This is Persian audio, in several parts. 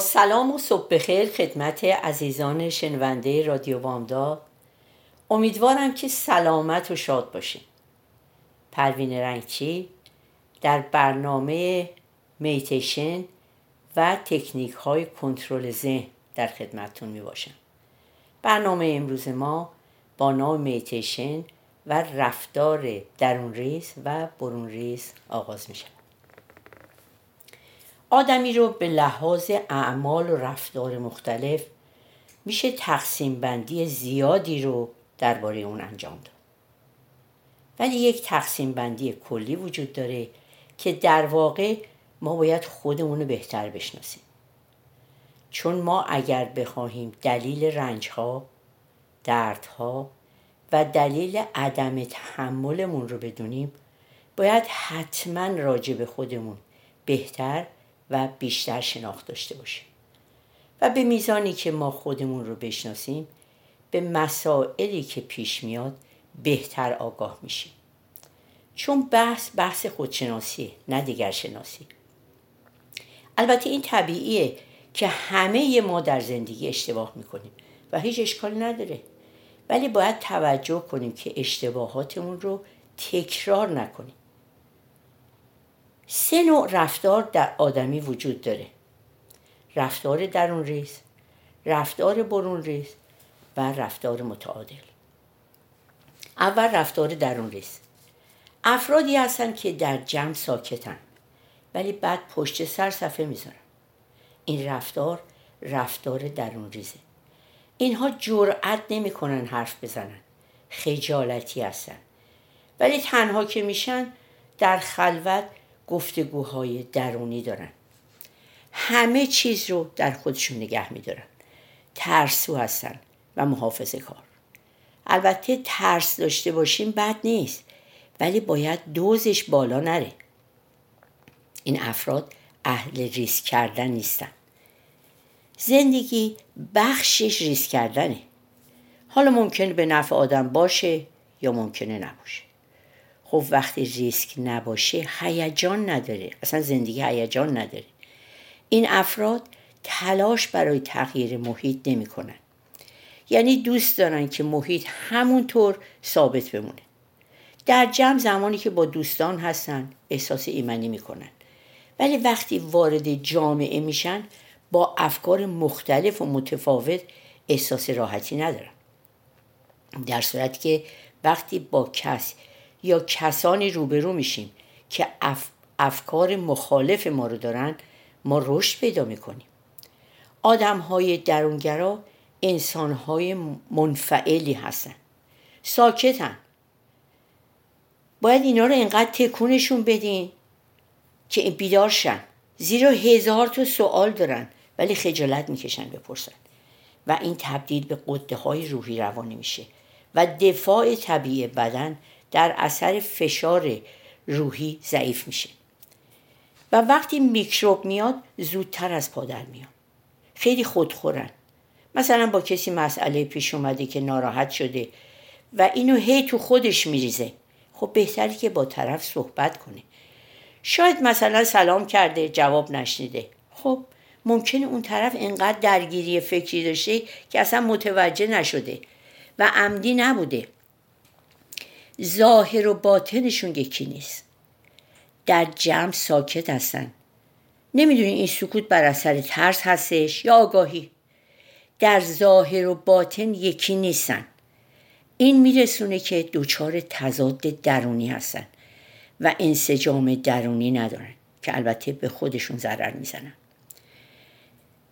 سلام و صبح بخیر خدمت عزیزان شنونده رادیو بامداد امیدوارم که سلامت و شاد باشین. پروین رنگچی در برنامه مدیتیشن و تکنیک های کنترل ذهن در خدمتتون می باشم برنامه امروز ما با نام مدیتیشن و رفتار درون ریز و برون ریز آغاز میشه. آدمی رو به لحاظ اعمال و رفتار مختلف میشه تقسیم بندی زیادی رو درباره اون انجام داد. ولی یک تقسیم بندی کلی وجود داره که در واقع ما باید خودمون رو بهتر بشناسیم. چون ما اگر بخواهیم دلیل رنج ها دردها و دلیل عدم تحملمون رو بدونیم باید حتما راجع به خودمون بهتر و بیشتر شناخت داشته باشیم. و به میزانی که ما خودمون رو بشناسیم به مسائلی که پیش میاد بهتر آگاه میشیم. چون بحث بحث خودشناسیه نه دیگر شناسی. البته این طبیعیه که همه ما در زندگی اشتباه می‌کنیم و هیچ اشکال نداره. ولی باید توجه کنیم که اشتباهاتمون رو تکرار نکنیم. سه نوع رفتار در آدمی وجود داره. رفتار درون ریز رفتار برون ریز و رفتار متعادل. اول رفتار درون ریز. افرادی هستن که در جمع ساکتن ولی بعد پشت سر صفحه می‌ذارن. این رفتار رفتار درون ریزه. اینها جرأت نمی‌کنن حرف بزنن. خجالتی هستن. ولی تنها که میشن در خلوت گفتگوهای درونی دارن. همه چیز رو در خودشون نگه میدارن. ترسو هستن و محافظه کار. البته ترس داشته باشیم بد نیست ولی باید دوزش بالا نره. این افراد اهل ریسک کردن نیستن. زندگی بخشش ریسک کردنه. حالا ممکنه به نفع آدم باشه یا ممکنه نباشه. خب وقتی ریسک نباشه هیجان نداره اصلا زندگی هیجان نداره. این افراد تلاش برای تغییر محیط نمی‌کنن. یعنی دوست دارن که محیط همونطور ثابت بمونه. در جمع زمانی که با دوستان هستن احساس ایمنی می‌کنن. ولی وقتی وارد جامعه میشن با افکار مختلف و متفاوت احساس راحتی ندارن. در صورتی که وقتی با کس یا کسانی روبرو میشیم که اف... افکار مخالف ما رو دارن ما رشد پیدا می‌کنیم. آدم های درونگرا انسان های منفعلی هستن. ساکتن. باید اینا رو انقدر تکونشون بدین که بیدار شن. زیرا هزار تا سوال دارن ولی خجالت می‌کشن بپرسن. و این تبدیل به قده های روحی روانی میشه. و دفاع طبیعی بدن در اثر فشار روحی ضعیف میشه. و وقتی میکروب میاد زودتر از پادر میاد. خیلی خودخورن. مثلا با کسی مسئله پیش اومده که ناراحت شده و اینو هی تو خودش میریزه. خب بهتری که با طرف صحبت کنه. شاید مثلا سلام کرده جواب نشنیده. خب ممکنه اون طرف انقدر درگیری فکری داشته که اصلا متوجه نشده و عمدی نبوده. ظاهر و باطنشون یکی نیست. در جمع ساکت هستن. نمی‌دونی این سکوت بر اثر ترس هستش یا آگاهی. در ظاهر و باطن یکی نیستن. این میرسونه که دچار تضاد درونی هستن و انسجام درونی ندارن که البته به خودشون ضرر می‌زنن.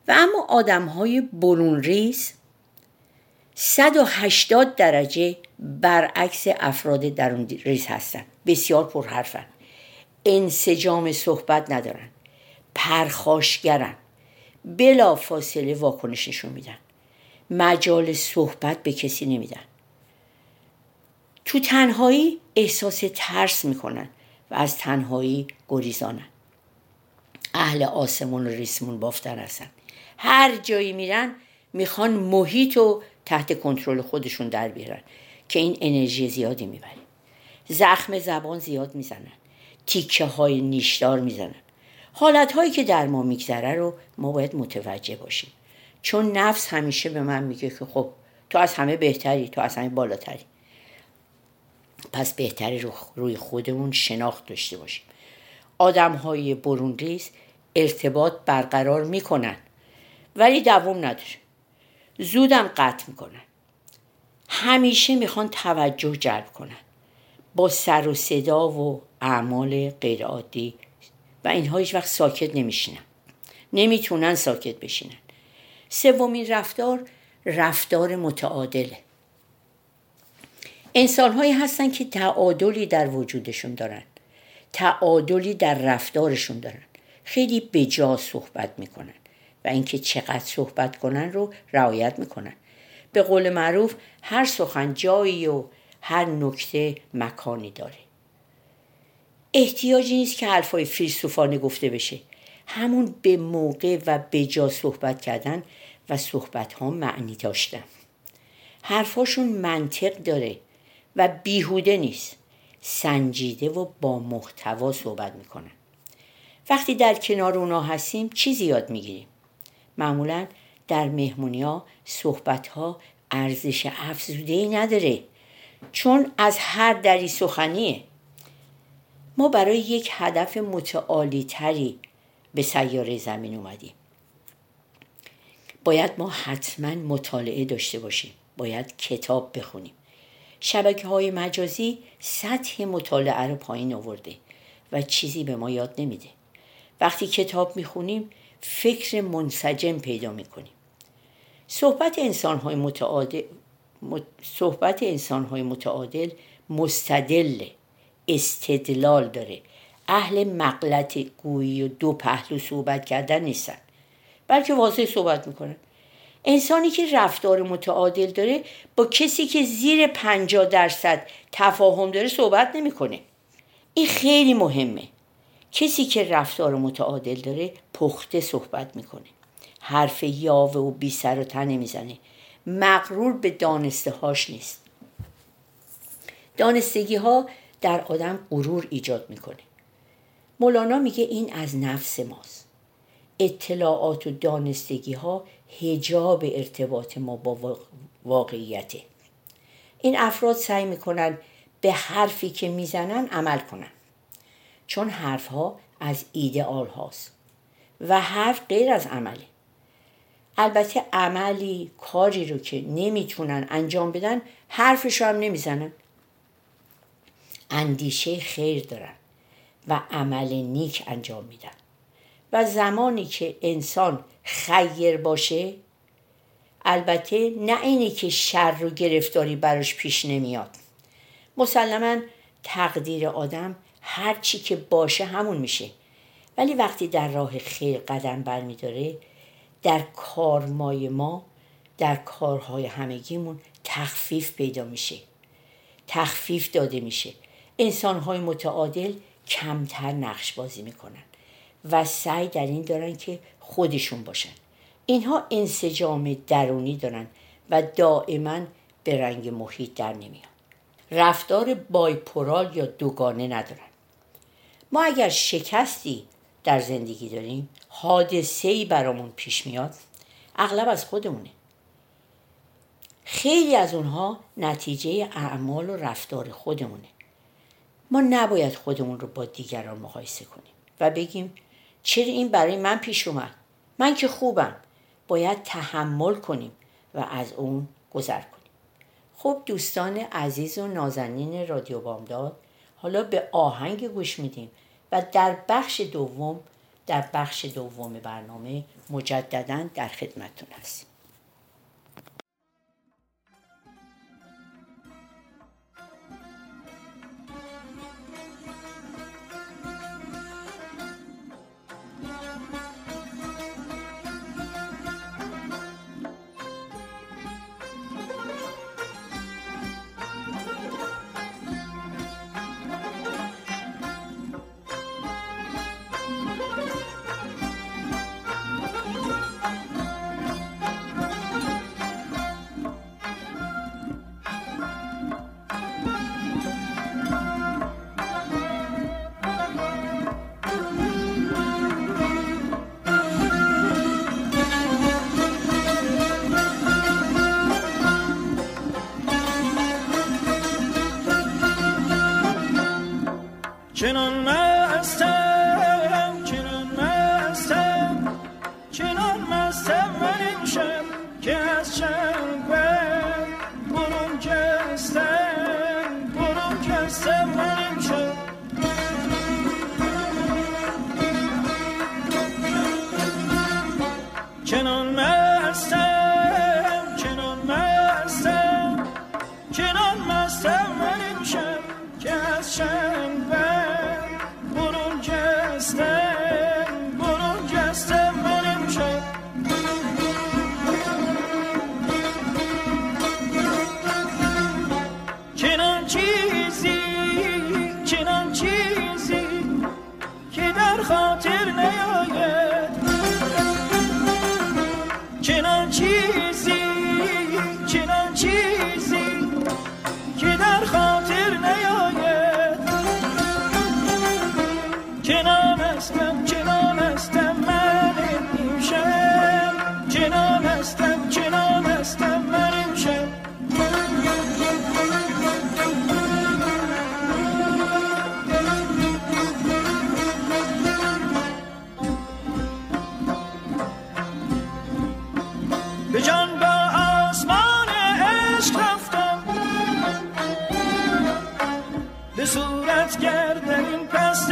و اما آدم های برون ریز 180 درجه برعکس افراد درون ریز هستن. بسیار پرحرفن انسجام صحبت ندارن. پرخاشگرن. بلا فاصله واکنش نشون میدن. مجال صحبت به کسی نمیدن. تو تنهایی احساس ترس می‌کنن و از تنهایی گریزانن. اهل آسمون و ریسمون بافتن هستن. هر جایی میرن می‌خوان محیط و تحت کنترل خودشون در بیارن. که این انرژی زیادی می‌بره زخم زبان زیاد می‌زنن. تیکه های نیشدار می‌زنن. حالت هایی که در ما میگذره رو ما باید متوجه باشیم. چون نفس همیشه به من میگه که خب تو از همه بهتری تو از همه بالاتری. پس بهتری رو روی خودمون شناخت داشته باشیم. آدم های برون ریز ارتباط برقرار می‌کنن ولی دوام نداره. زودم قطع می‌کنن. همیشه می‌خوان توجه جلب کنن. با سر و صدا و اعمال غیرعادی. و اینها هیچ وقت ساکت نمیشینن. نمی‌تونن ساکت بشینن. سومین رفتار رفتار متعادله. انسان هایی هستن که تعادلی در وجودشون دارن. تعادلی در رفتارشون دارن. خیلی بجا صحبت می‌کنن. و اینکه چقدر صحبت کنن رو رعایت می‌کنن. به قول معروف هر سخن جایی و هر نکته مکانی داره. احتیاجی نیست که حرفای فیلسوفانه گفته بشه. همون به موقع و به جا صحبت کردن و صحبت ها معنی داشتن. حرفاشون منطق داره و بیهوده نیست. سنجیده و با محتوا صحبت می‌کنن. وقتی در کنار اونا هستیم چیزی یاد می‌گیریم. معمولا در مهمونی ها صحبت ها ارزش افزوده ای نداره چون از هر دری سخنیه. ما برای یک هدف متعالی تری به سیاره زمین اومدیم. باید ما حتما مطالعه داشته باشیم باید کتاب بخونیم. شبکه های مجازی سطح مطالعه رو پایین آورده و چیزی به ما یاد نمیده. وقتی کتاب می‌خونیم فکر منسجم پیدا می‌کنیم. صحبت انسان های متعادل صحبت انسان های متعادل مستدل استدلال داره. اهل مقلت گویی و دو پهلو صحبت کردن نیستن. بلکه واضح صحبت می‌کنن. انسانی که رفتار متعادل داره با کسی که زیر پنجاه درصد تفاهم داره صحبت نمی‌کنه. این خیلی مهمه. کسی که رفتار متعادل داره پخته صحبت می‌کنه. حرف یاوه و بی سر و تنه می‌زنه. مغرور به دانسته هاش نیست. دانستگی ها در آدم غرور ایجاد می‌کنه. مولانا میگه این از نفس ماست. اطلاعات و دانستگی ها هجاب ارتباط ما با واقعیته. این افراد سعی می‌کنن به حرفی که می‌زنن عمل کنن. چون حرف ها از ایدئال هاست و حرف غیر از عمله. البته عملی کاری رو که نمی‌تونن انجام بدن حرفش هم نمی‌زنن. اندیشه خیر دارن و عمل نیک انجام میدن. و زمانی که انسان خیر باشه البته نه اینه که شر و گرفتاری براش پیش نمیاد. مسلما تقدیر آدم هر چی که باشه همون میشه. ولی وقتی در راه خیر قدم برمیداره در کارمای ما در کارهای همگیمون تخفیف پیدا میشه. تخفیف داده میشه. انسانهای متعادل کمتر نقش بازی می‌کنن و سعی در این دارن که خودشون باشن. اینها انسجام درونی دارن و دائما به رنگ محیط در نمیان. رفتار بایپورال یا دوگانه ندارن. ما اگر شکستی در زندگی داریم حادثه ای برامون پیش میاد اغلب از خودمونه. خیلی از اونها نتیجه اعمال و رفتار خودمونه. ما نباید خودمون رو با دیگران مقایسه کنیم و بگیم چرا این برای من پیش اومد؟ من که خوبم. باید تحمل کنیم و از اون گذر کنیم. خب دوستان عزیز و نازنین رادیو بامداد حالا به آهنگ گوش میدیم و در بخش دوم در بخش دوم برنامه مجددا در خدمتتون هستیم. understand. به صورت کردن این پس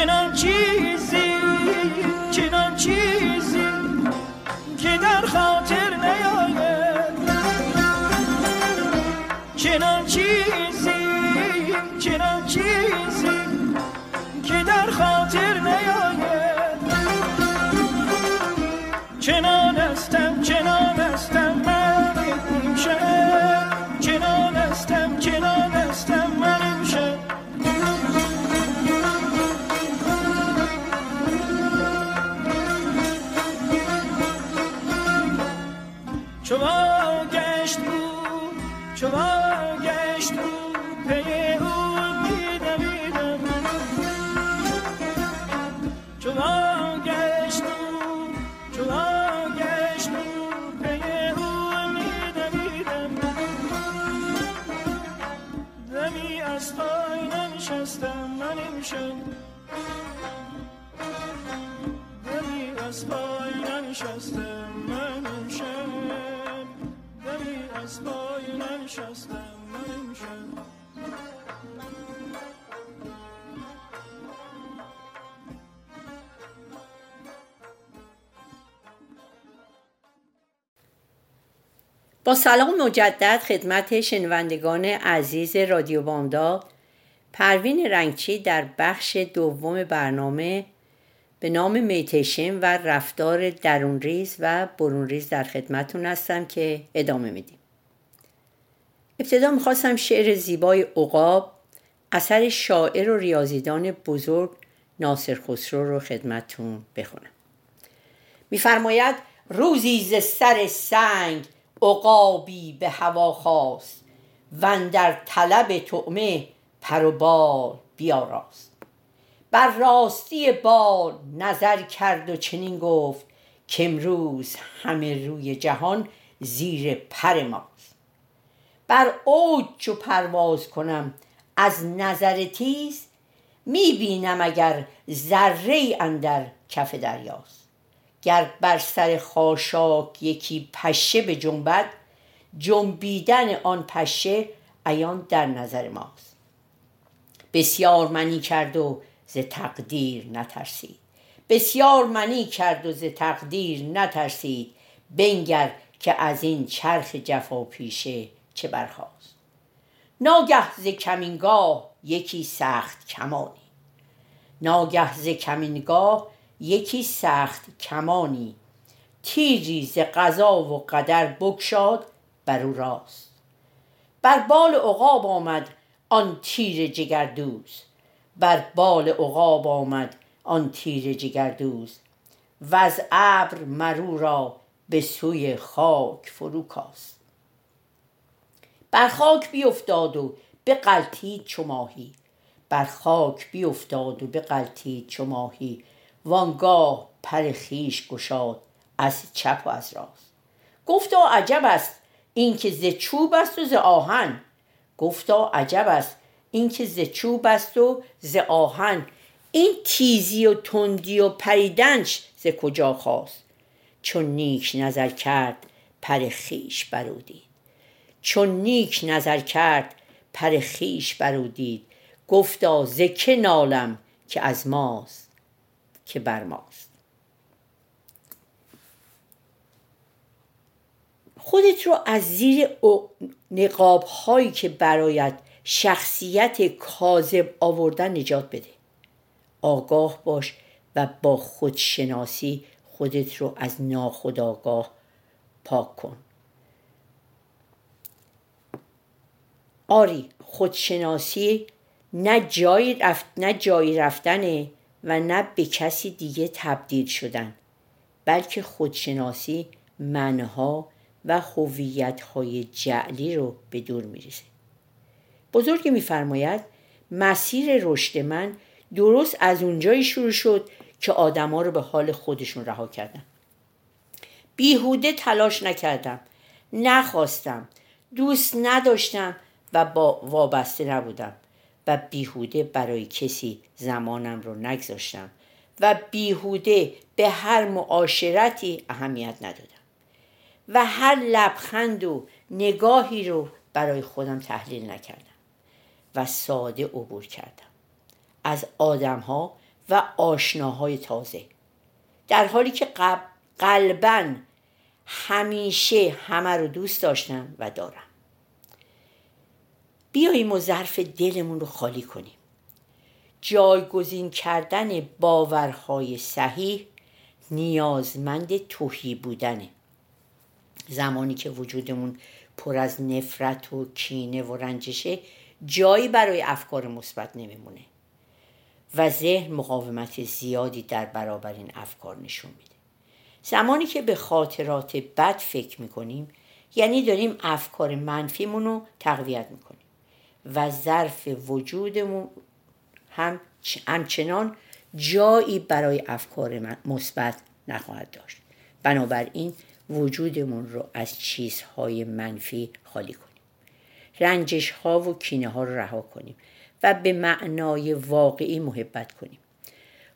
original cheese. از پای ننشستم من امشب دلی از پای ننشستم من امشب دلی از پای ننشستم من امشب با سلام مجدد خدمت شنوندگان عزیز رادیو بامداد. پروین رنگچی در بخش دوم برنامه به نام میتیشن و رفتار درونریز و برونریز در خدمتون هستم که ادامه میدیم. ابتدا می‌خواستم شعر زیبای عقاب اثر شاعر و ریاضیدان بزرگ ناصر خسرو رو خدمتون بخونم. میفرماید روزی ز سر سنگ عقابی به هوا خواست و در طلب طعمه پر و بال بیاراست. بر راستی بال نظر کرد و چنین گفت که امروز همه روی جهان زیر پر ماست. بر اوج چو پرواز کنم از نظر تیز می‌بینم اگر ذره اندر کف دریاست. گر بر سر خاشاک یکی پشه به جنبد جنبیدن آن پشه ایان در نظر ماست. بسیار منی کرد و ز تقدیر نترسید. بسیار منی کرد و ز تقدیر نترسید. بنگر که از این چرخ جفا پیشه چه برخواست ناگه ز کمینگاه یکی سخت کمانی. ناگه ز کمینگاه یکی سخت کمانی. تیری ز قضا و قدر بگشاد بر او راست. بر بال عقاب آمد آن تیر جگردوز. بر بال عقاب آمد آن تیر جگردوز. و از ابر مرو را به سوی خاک فرو کاست. بر خاک بیفتاد و بغلتید چو ماهی. بر خاک بیفتاد و بغلتید چو ماهی. وانگاه پر خویش گشاد از چپ و از راست. گفتا عجب است این که ز چوب است و ز آهن. گفتا عجب است این که ز چوب است و ز آهن. این تیزی و تندی و پریدنش ز کجا خواست؟ چون نیک نظر کرد پر خویش برودید چون نیک نظر کرد پر خویش برودید گفتا ز که نالم که از ماست؟ که بر ماست. خودت رو از زیر نقاب هایی که برایت شخصیت کاذب آوردن نجات بده. آگاه باش و با خودشناسی خودت رو از ناخودآگاه پاک کن. آری خودشناسی نه جایی, رفت نه جایی رفتنه و نه به کسی دیگه تبدیل شدن بلکه خودشناسی منها و های جعلی رو به دور میریزه. بزرگ میفرماید مسیر رشد من درست از اونجایی شروع شد که آدما رو به حال خودشون رها کردم بیهوده تلاش نکردم نخواستم دوست نداشتم و با وابسته نبودم. و بیهوده برای کسی زمانم رو نگذاشتم و بیهوده به هر معاشرتی اهمیت ندادم و هر لبخند و نگاهی رو برای خودم تحلیل نکردم و ساده عبور کردم از آدمها و آشناهای تازه در حالی که قلبا همیشه همه رو دوست داشتم و دارم. بیاییم و ظرف دلمون رو خالی کنیم. جایگزین کردن باورهای صحیح نیازمند توهی بودنه. زمانی که وجودمون پر از نفرت و کینه و رنجشه جایی برای افکار مثبت نمیمونه و ذهن مقاومت زیادی در برابر این افکار نشون میده. زمانی که به خاطرات بد فکر می‌کنیم یعنی داریم افکار منفیمون رو تقویت می‌کنیم. و ظرف وجودمون هم همچنان جایی برای افکار مثبت نخواهد داشت. بنابراین وجودمون رو از چیزهای منفی خالی کنیم. رنجش ها و کینه ها رو رها کنیم و به معنای واقعی محبت کنیم.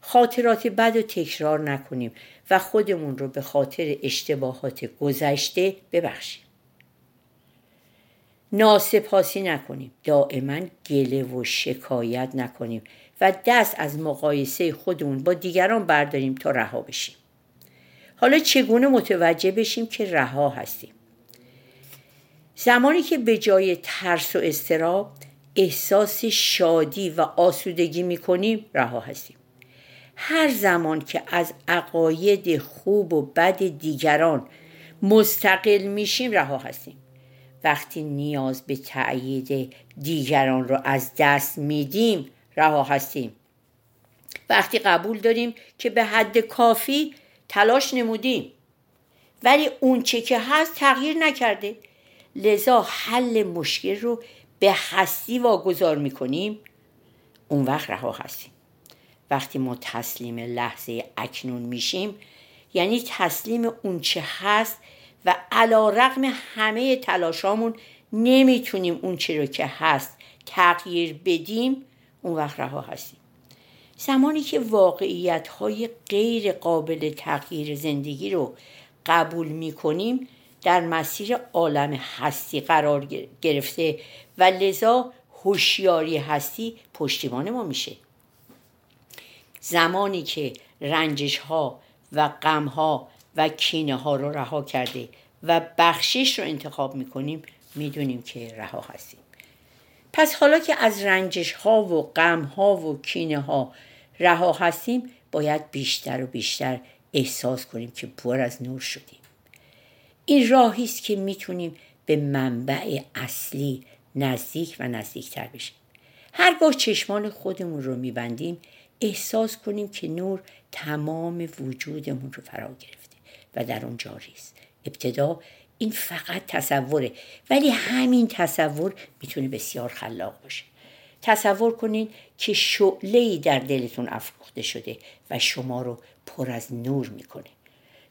خاطرات بد و تکرار نکنیم و خودمون رو به خاطر اشتباهات گذشته ببخشیم. ناسپاسی نکنیم. دائما گله و شکایت نکنیم و دست از مقایسه خودمون با دیگران برداریم تا رها بشیم. حالا چگونه متوجه بشیم که رها هستیم؟ زمانی که به جای ترس و استراب احساس شادی و آسودگی می‌کنیم رها هستیم. هر زمان که از عقاید خوب و بد دیگران مستقل میشیم رها هستیم. وقتی نیاز به تأیید دیگران را از دست میدیم رها هستیم. وقتی قبول داریم که به حد کافی تلاش نمودیم. ولی اون چه که هست تغییر نکرده. لذا حل مشکل رو به هستی واگذار می‌کنیم. اون وقت رها هستیم. وقتی ما تسلیم لحظه اکنون میشیم یعنی تسلیم اونچه هست و علا رقم همه تلاشامون نمی‌تونیم اونچه رو که هست تغییر بدیم اون وقت رها هستیم. زمانی که واقعیت های غیر قابل تغییر زندگی رو قبول می‌کنیم در مسیر عالم هستی قرار گرفته و لذا هوشیاری هستی پشتیبان ما میشه. زمانی که رنجش ها و غم ها و کینه ها رو رها کرده و بخشش رو انتخاب می‌کنیم می‌دونیم که رها هستیم. پس حالا که از رنجش ها و غم ها و کینه ها رها هستیم باید بیشتر و بیشتر احساس کنیم که پر از نور شدیم. این راهی است که می‌تونیم به منبع اصلی نزدیک و نزدیکتر بشیم. هرگاه چشمان خودمون رو میبندیم احساس کنیم که نور تمام وجودمون رو فرا گرفته و در اون جاری است. ابتدا این فقط تصوره ولی همین تصور می‌تونه بسیار خلاق باشه. تصور کنین که شعله در دلتون افروخته شده و شما رو پر از نور می‌کنه.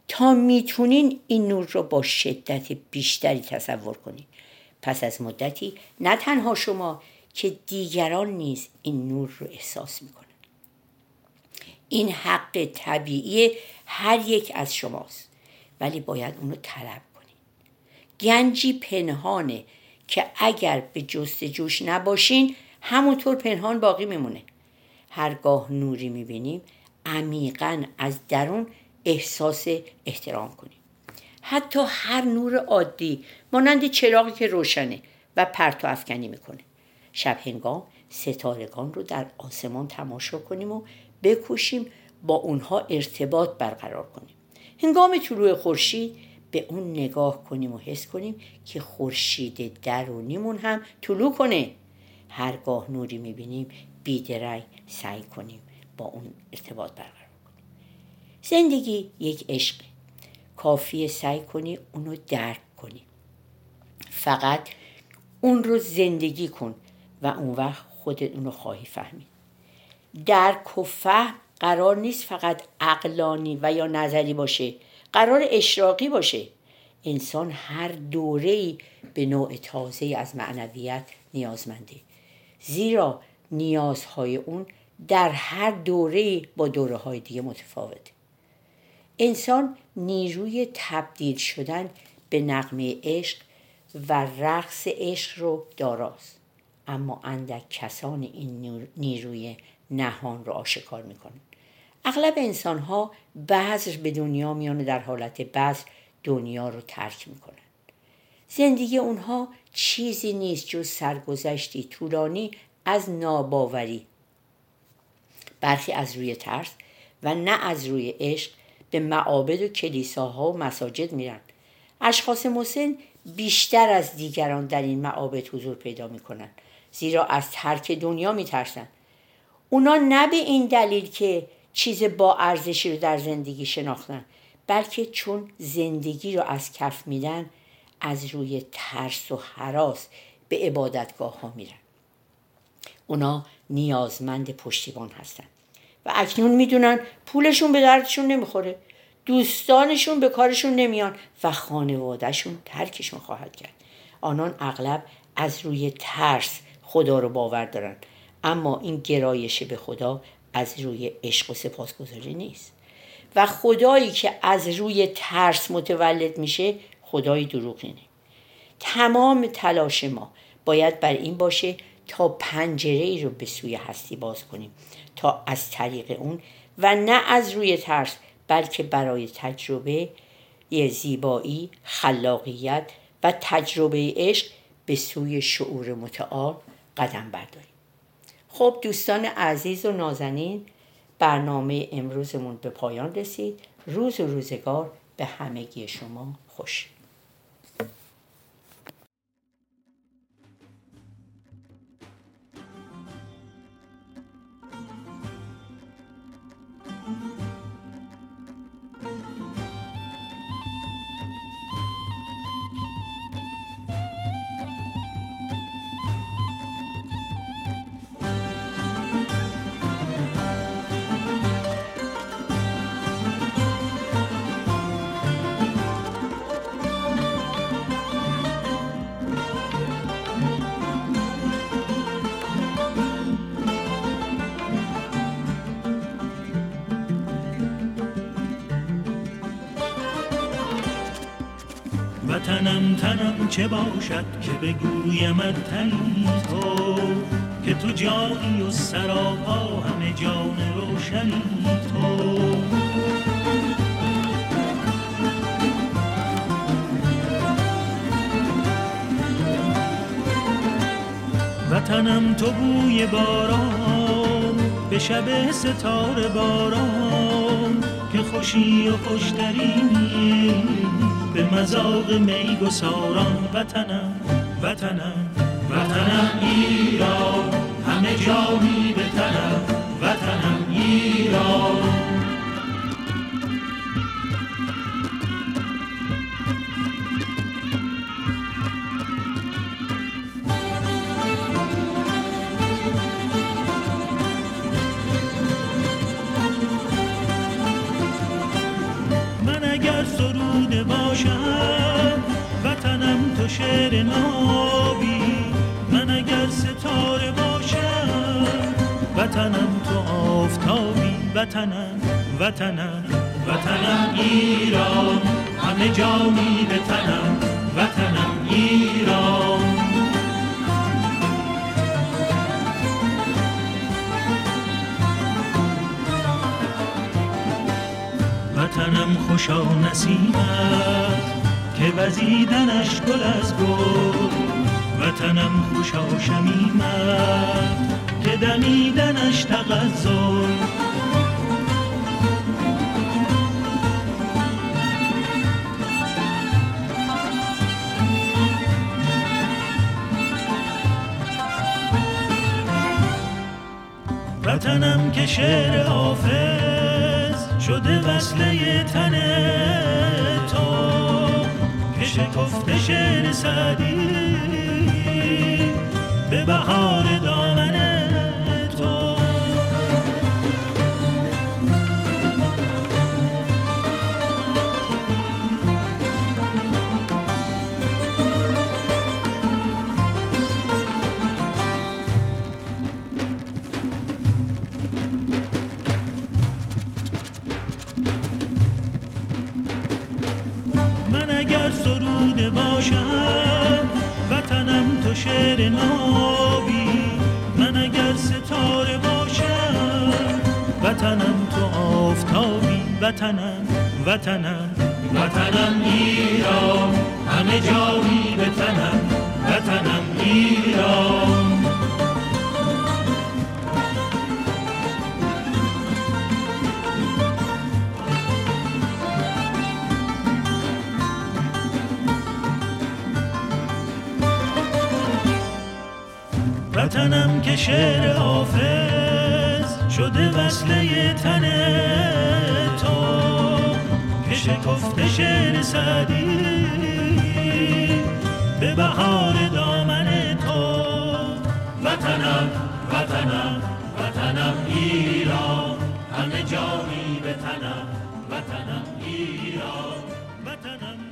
تا می‌تونین این نور رو با شدت بیشتری تصور کنین. پس از مدتی نه تنها شما که دیگران نیز این نور رو احساس می‌کنن. این حق طبیعی هر یک از شماست. ولی باید اونو طلب کنید گنجی پنهانه که اگر به جستجوش نباشین همونطور پنهان باقی میمونه. هرگاه نوری می‌بینیم عمیقا از درون احساس احترام کنیم. حتی هر نور عادی مانند چراغی که روشنه و پرتو افکنی می‌کنه. شب هنگام ستارگان رو در آسمان تماشا کنیم و بکوشیم با اونها ارتباط برقرار کنیم. هنگام طلوع خورشید به اون نگاه کنیم و حس کنیم که خورشید درونیمون هم طلوع کنه. هرگاه نوری می‌بینیم بیدرنگ سعی کنیم با اون ارتباط برقرار کنیم. زندگی یک عشق. کافی سعی کنی اونو درک کنی. فقط اون رو زندگی کن و اون وقت خودت اونو خواهی فهمید. درک و فهم قرار نیست فقط عقلانی و یا نظری باشه قرار اشراقی باشه. انسان هر دوره به نوع تازه از معنویت نیازمنده. زیرا نیازهای اون در هر دوره با دوره های دیگه متفاوته انسان نیروی تبدیل شدن به نقمه عشق و رقص عشق رو داراست. اما اندک کسان این نیروی نهان رو آشکار می‌کنن اغلب انسان ها بذر به دنیا میان در حالت بذر دنیا رو ترک می‌کنن. زندگی اونها چیزی نیست جز سرگذشتی طولانی از ناباوری. برخی از روی ترس و نه از روی عشق به معابد و کلیساها و مساجد میرن. اشخاص مسن بیشتر از دیگران در این معابد حضور پیدا می‌کنن زیرا از ترک دنیا میترسن. اونا نه به این دلیل که چیز با ارزشی رو در زندگی شناختن بلکه چون زندگی رو از کف میدن از روی ترس و حراس به عبادتگاه ها میرن. اونا نیازمند پشتیبان هستن و اکنون می‌دونن پولشون به دردشون نمی‌خوره دوستانشون به کارشون نمیان و خانوادهشون ترکشون خواهد کرد. آنان اغلب از روی ترس خدا رو باور دارن اما این گرایش به خدا از روی عشق و سپاسگزاری نیست. و خدایی که از روی ترس متولد میشه خدای دروغینه. تمام تلاش ما باید بر این باشه تا پنجره ای رو به سوی هستی باز کنیم. تا از طریق اون و نه از روی ترس بلکه برای تجربه زیبایی خلاقیت و تجربه عشق به سوی شعور متعال قدم برداریم. خب دوستان عزیز و نازنین برنامه امروزمون به پایان رسید. روز و روزگار به همگی شما خوش. وطنم تنم چه باشد که بگویمت تنی تو که تو جانی و سراپا همه جان روشنی تو. وطنم تو بوی باران به شب ستاره باران که خوشی و خوشترینی به مذاق می گساران وطنم وطنم وطنم ایران. همه جانی به تنم وطنم ایران. وطنم وطنم وطنم ایران. همه جانی به تنم وطنم ایران. وطنم خوشا نسیمت که وزیدنش گل از گل. وطنم خوشا شمیمت که دمیدنش تغزل شعر حافظ شده وصله تن تو. که شکفته شعر سعدی به بهار دامن باشم وطنم تو شعر نابی. من اگر ستاره باشم وطنم تو آفتابی. وطنم وطنم وطنم ایران. همه جایی به تنم وطنم ایران. وطنم که شعر حافظ شده وصله تن تو که شکفته شعر سعدی به بهار دامن تو. وطنم وطنم وطنم ایران همه جانی به تنم وطنم ایران وطنم